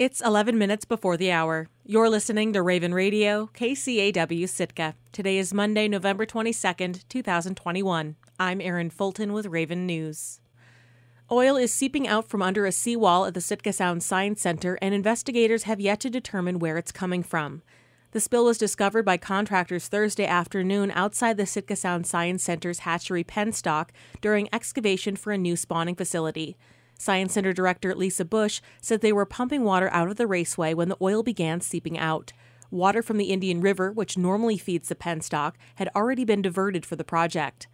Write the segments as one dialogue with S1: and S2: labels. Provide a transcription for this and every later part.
S1: It's 11 minutes before the hour. You're listening to Raven Radio, KCAW Sitka. Today is Monday, November 22nd, 2021. I'm Erin Fulton with Raven News. Oil is seeping out from under a seawall at the Sitka Sound Science Center, and investigators have yet to determine where it's coming from. The spill was discovered by contractors Thursday afternoon outside the Sitka Sound Science Center's hatchery penstock during excavation for a new spawning facility. Science Center Director Lisa Busch said they were pumping water out of the raceway when the oil began seeping out. Water from the Indian River, which normally feeds the penstock, had already been diverted for the project.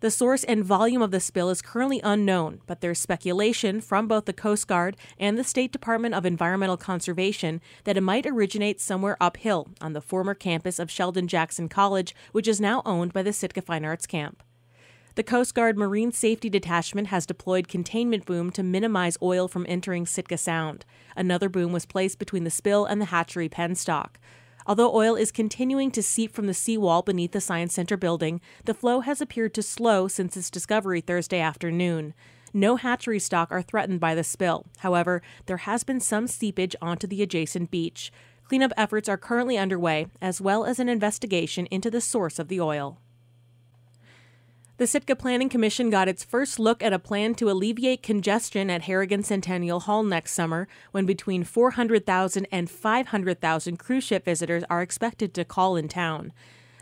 S1: The source and volume of the spill is currently unknown, but there's speculation from both the Coast Guard and the State Department of Environmental Conservation that it might originate somewhere uphill on the former campus of Sheldon Jackson College, which is now owned by the Sitka Fine Arts Camp. The Coast Guard Marine Safety Detachment has deployed containment boom to minimize oil from entering Sitka Sound. Another boom was placed between the spill and the hatchery penstock. Although oil is continuing to seep from the seawall beneath the Science Center building, the flow has appeared to slow since its discovery Thursday afternoon. No hatchery stock are threatened by the spill. However, there has been some seepage onto the adjacent beach. Cleanup efforts are currently underway, as well as an investigation into the source of the oil. The Sitka Planning Commission got its first look at a plan to alleviate congestion at Harrigan Centennial Hall next summer when between 400,000 and 500,000 cruise ship visitors are expected to call in town.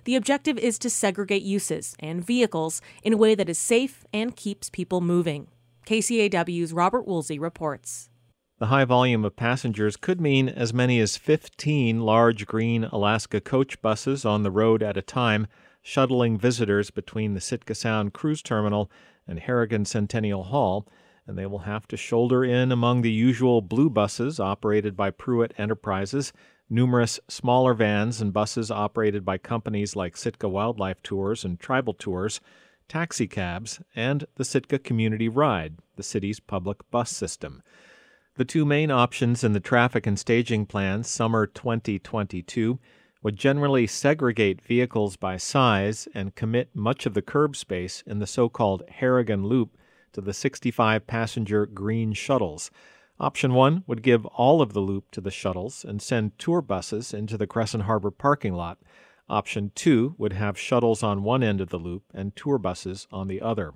S1: The objective is to segregate uses and vehicles in a way that is safe and keeps people moving. KCAW's Robert Woolsey reports.
S2: The high volume of passengers could mean as many as 15 large green Alaska coach buses on the road at a time shuttling visitors between the Sitka Sound Cruise Terminal and Harrigan Centennial Hall, and they will have to shoulder in among the usual blue buses operated by Pruitt Enterprises, numerous smaller vans and buses operated by companies like Sitka Wildlife Tours and Tribal Tours, taxicabs, and the Sitka Community Ride, the city's public bus system. The two main options in the traffic and staging plan, summer 2022, would generally segregate vehicles by size and commit much of the curb space in the so called Harrigan Loop to the 65 passenger green shuttles. Option 1 would give all of the loop to the shuttles and send tour buses into the Crescent Harbor parking lot. Option 2 would have shuttles on one end of the loop and tour buses on the other.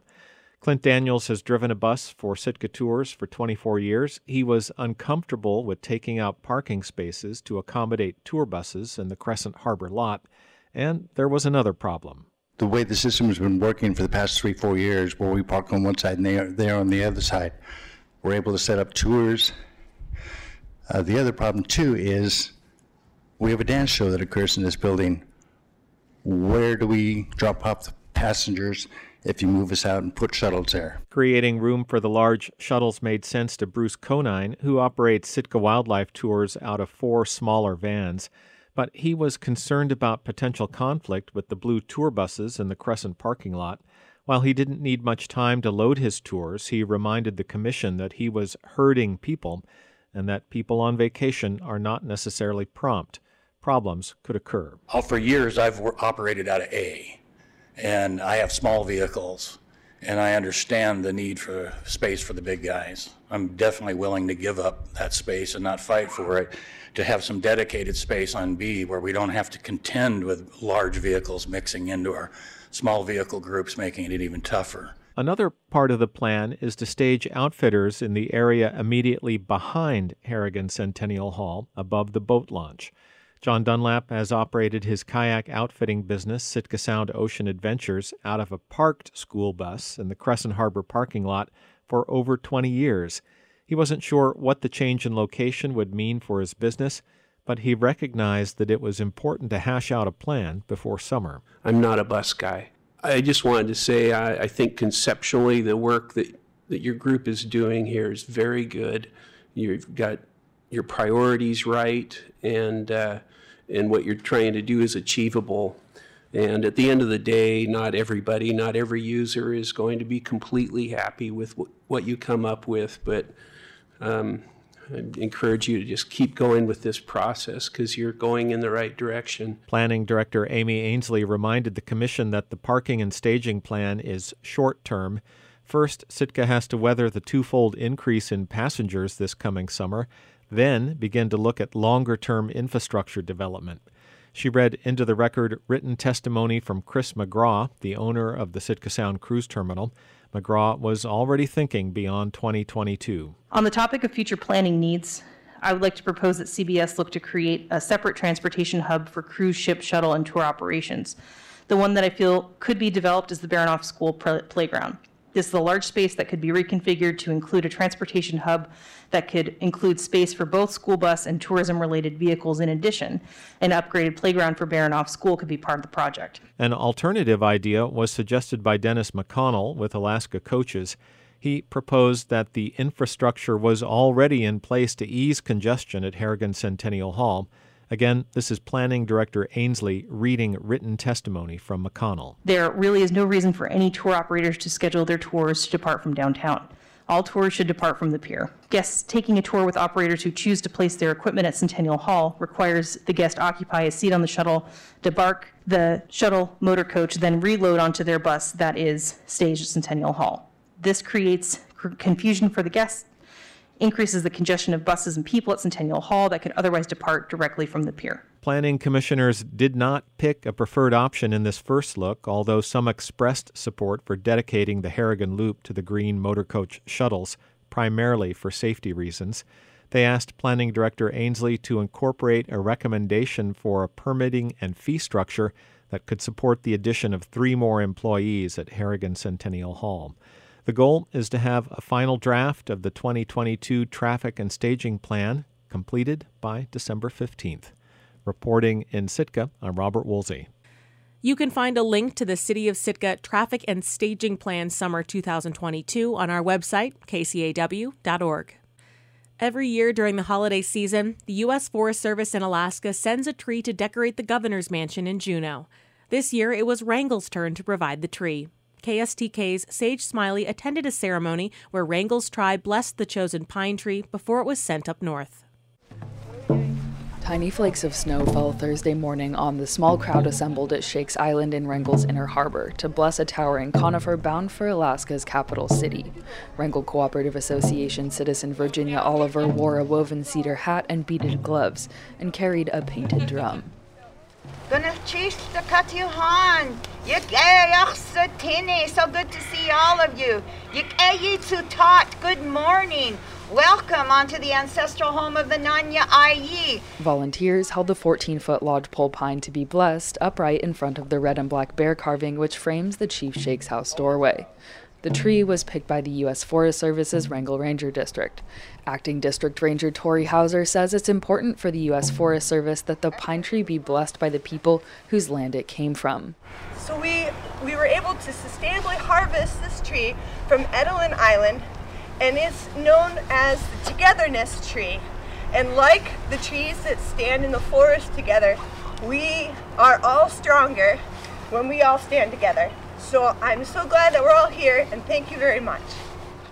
S2: Clint Daniels has driven a bus for Sitka Tours for 24 years. He was uncomfortable with taking out parking spaces to accommodate tour buses in the Crescent Harbor lot, and there was another problem.
S3: The way the system has been working for the past three, four years, where we park on one side and they are, there on the other side, we're able to set up tours. Uh, the other problem, too, is we have a dance show that occurs in this building. Where do we drop off the passengers if you move us out and put shuttles there.
S2: Creating room for the large shuttles made sense to Bruce Conine, who operates Sitka Wildlife Tours out of four smaller vans. But he was concerned about potential conflict with the blue tour buses in the Crescent parking lot. While he didn't need much time to load his tours, he reminded the commission that he was herding people and that people on vacation are not necessarily prompt. Problems could occur.
S4: For years, I've operated out of A and I have small vehicles, and I understand the need for space for the big guys. I'm definitely willing to give up that space and not fight for it to have some dedicated space on B where we don't have to contend with large vehicles mixing into our small vehicle groups, making it even tougher.
S2: Another part of the plan is to stage outfitters in the area immediately behind Harrigan Centennial Hall above the boat launch. John Dunlap has operated his kayak outfitting business, Sitka Sound Ocean Adventures, out of a parked school bus in the Crescent Harbor parking lot for over 20 years. He wasn't sure what the change in location would mean for his business, but he recognized that it was important to hash out a plan before summer.
S5: I'm not a bus guy. I just wanted to say I, I think conceptually the work that, that your group is doing here is very good. You've got your priorities right, and uh, and what you're trying to do is achievable. And at the end of the day, not everybody, not every user is going to be completely happy with what you come up with, but um, I encourage you to just keep going with this process because you're going in the right direction.
S2: Planning Director Amy Ainslie reminded the Commission that the parking and staging plan is short term First, Sitka has to weather the twofold increase in passengers this coming summer, then begin to look at longer term infrastructure development. She read into the record written testimony from Chris McGraw, the owner of the Sitka Sound Cruise Terminal. McGraw was already thinking beyond 2022.
S6: On the topic of future planning needs, I would like to propose that CBS look to create a separate transportation hub for cruise ship, shuttle, and tour operations. The one that I feel could be developed is the Baranof School playground. This is a large space that could be reconfigured to include a transportation hub that could include space for both school bus and tourism related vehicles in addition. An upgraded playground for Baranof School could be part of the project.
S2: An alternative idea was suggested by Dennis McConnell with Alaska Coaches. He proposed that the infrastructure was already in place to ease congestion at Harrigan Centennial Hall Again, this is Planning Director Ainslie reading written testimony from McConnell.
S6: There really is no reason for any tour operators to schedule their tours to depart from downtown. All tours should depart from the pier. Guests taking a tour with operators who choose to place their equipment at Centennial Hall requires the guest occupy a seat on the shuttle, debark the shuttle motor coach, then reload onto their bus that is staged at Centennial Hall. This creates confusion for the guests increases the congestion of buses and people at Centennial Hall that could otherwise depart directly from the pier.
S2: Planning commissioners did not pick a preferred option in this first look, although some expressed support for dedicating the Harrigan Loop to the green motor coach shuttles, primarily for safety reasons. They asked Planning Director Ainslie to incorporate a recommendation for a permitting and fee structure that could support the addition of three more employees at Harrigan Centennial Hall. The goal is to have a final draft of the 2022 traffic and staging plan completed by December 15th. Reporting in Sitka, I'm Robert Woolsey.
S1: You can find a link to the City of Sitka Traffic and Staging Plan Summer 2022 on our website, kcaw.org. Every year during the holiday season, the U.S. Forest Service in Alaska sends a tree to decorate the governor's mansion in Juneau. This year, it was Wrangell's turn to provide the tree. KSTK's Sage Smiley attended a ceremony where Wrangell's tribe blessed the chosen pine tree before it was sent up north.
S7: Tiny flakes of snow fell Thursday morning on the small crowd assembled at Shakes Island in Wrangell's Inner Harbor to bless a towering conifer bound for Alaska's capital city. Wrangell Cooperative Association citizen Virginia Oliver wore a woven cedar hat and beaded gloves and carried a painted drum.
S8: Oh, so good to see all of you. Good morning. Welcome onto the ancestral home of the Nanya Ayi.
S7: Volunteers held the 14 foot lodgepole pine to be blessed upright in front of the red and black bear carving which frames the Chief Shake's house doorway. The tree was picked by the U.S. Forest Service's Wrangell Ranger District. Acting District Ranger Tori Hauser says it's important for the U.S. Forest Service that the pine tree be blessed by the people whose land it came from.
S9: So we, we were able to sustainably harvest this tree from Etolin Island, and it's known as the togetherness tree. And like the trees that stand in the forest together, we are all stronger when we all stand together. So I'm so glad that we're all here, and thank you very much.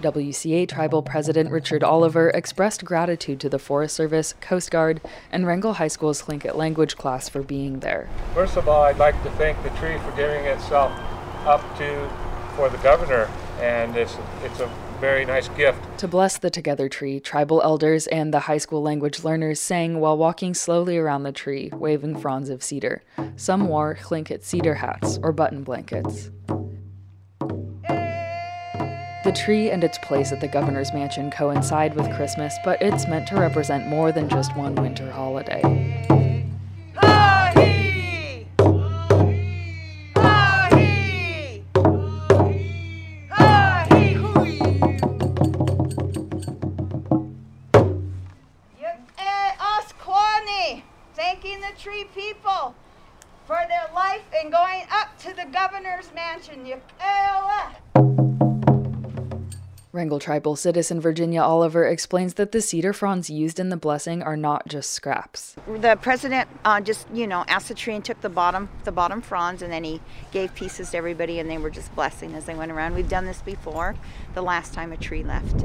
S7: WCA Tribal President Richard Oliver expressed gratitude to the Forest Service, Coast Guard, and Wrangell High School's Tlingit language class for being there.
S10: First of all, I'd like to thank the tree for giving itself up to for the governor, and it's it's a very nice gift.
S7: To bless the Together tree, tribal elders and the high school language learners sang while walking slowly around the tree, waving fronds of cedar. Some wore Tlingit cedar hats or button blankets. The tree and its place at the governor's mansion coincide with Christmas, but it's meant to represent more than just one winter holiday. Wrangell tribal citizen Virginia Oliver explains that the cedar fronds used in the blessing are not just scraps.
S8: The president uh, just, you know, asked the tree and took the bottom, the bottom fronds, and then he gave pieces to everybody, and they were just blessing as they went around. We've done this before. The last time a tree left.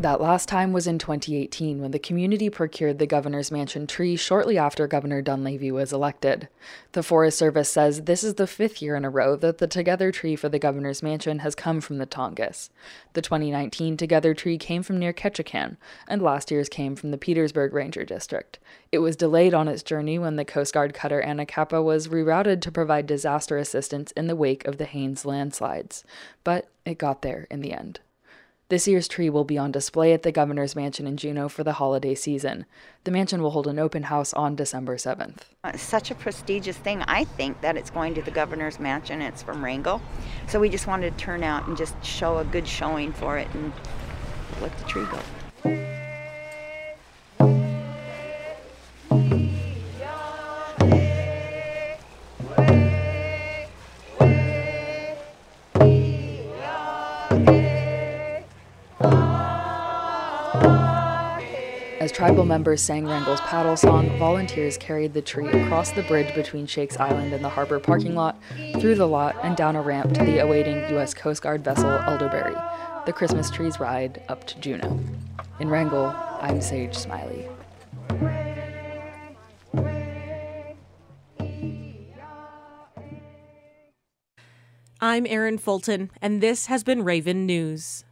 S7: That last time was in 2018 when the community procured the governor's mansion tree shortly after Governor Dunleavy was elected. The Forest Service says this is the fifth year in a row that the Together tree for the governor's mansion has come from the Tongass. The 2019 Together tree came from near Ketchikan, and last year's came from the Petersburg Ranger District. It was delayed on its journey when the Coast Guard cutter Anacapa was rerouted to provide disaster assistance in the wake of the Haines landslides, but it got there in the end. This year's tree will be on display at the Governor's Mansion in Juneau for the holiday season. The mansion will hold an open house on December 7th.
S8: It's uh, such a prestigious thing, I think, that it's going to the Governor's Mansion. It's from Wrangell. So we just wanted to turn out and just show a good showing for it and let the tree go.
S7: Tribal members sang Wrangell's paddle song, volunteers carried the tree across the bridge between Shakes Island and the harbor parking lot, through the lot, and down a ramp to the awaiting U.S. Coast Guard vessel Elderberry, the Christmas tree's ride up to Juneau. In Wrangell, I'm Sage Smiley.
S1: I'm Erin Fulton, and this has been Raven News.